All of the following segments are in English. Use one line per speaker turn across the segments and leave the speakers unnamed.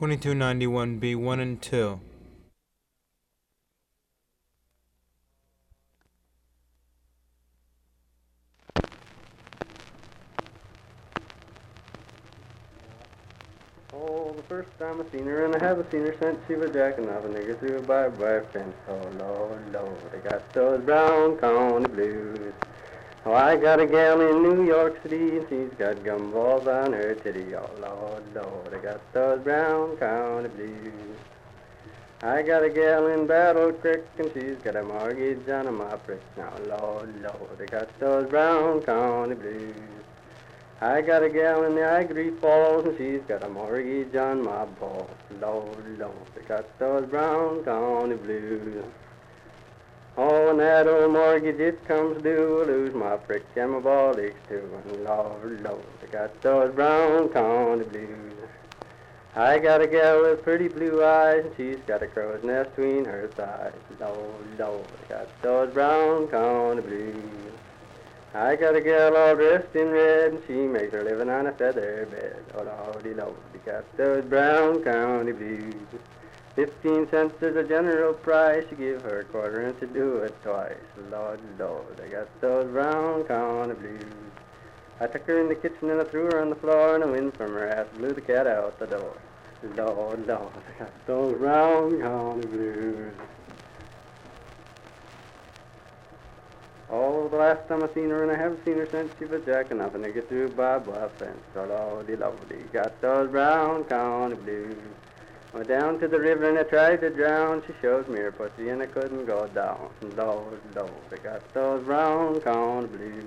2291B 1 and 2.
Oh, the first time I seen her, and I haven't seen her since she was jacking off a nigga through a wire fence. Oh, Lord, Lord, I got those brown county blues. Oh, I got a gal in New York City, and she's got gumballs on her titty. Oh, Lord, Lord, I got those brown county blues. I got a gal in Battle Creek, and she's got a mortgage on my brick. Now, Lord, Lord, I got those brown county blues. I got a gal in the Ivory Falls, and she's got a mortgage on my balls. Lord, Lord, I got those brown county blues. When that old mortgage it comes due, I lose my prick and my ball aches too. And Lord, Lord, I got those brown county blues. I got a gal with pretty blue eyes, and she's got a crow's nest between her thighs. Lord, Lord, I got those brown county blues. I got a gal all dressed in red, and she makes her living on a feather bed. Oh, lordy, lord, I got those brown county blues. Fifteen cents is the general price. You give her a quarter and to do it twice. Lord, Lord, I got those brown county blues. I took her in the kitchen and I threw her on the floor, and the wind from her ass blew the cat out the door. Lord, Lord, I got those brown county blues. Oh, the last time I seen her, and I haven't seen her since she was jacking up, and I get through a barbed wire fence. Oh, lordy, lordy, got those brown county blues. Went down to the river and I tried to drown. She showed me her pussy and I couldn't go down. Lord, Lord, I got those brown county blues.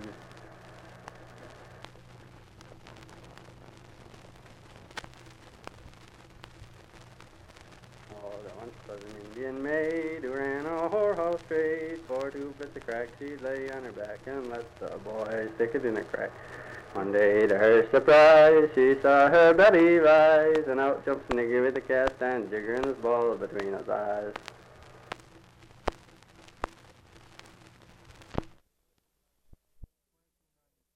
Oh, once was an Indian maid who ran a whorehouse trade. For two bits of crack she'd lay on her back and let the boy stick it in a crack. One day to her surprise, she saw her belly rise, and out jumps Nigger with a cast and jigger in his ball between his eyes.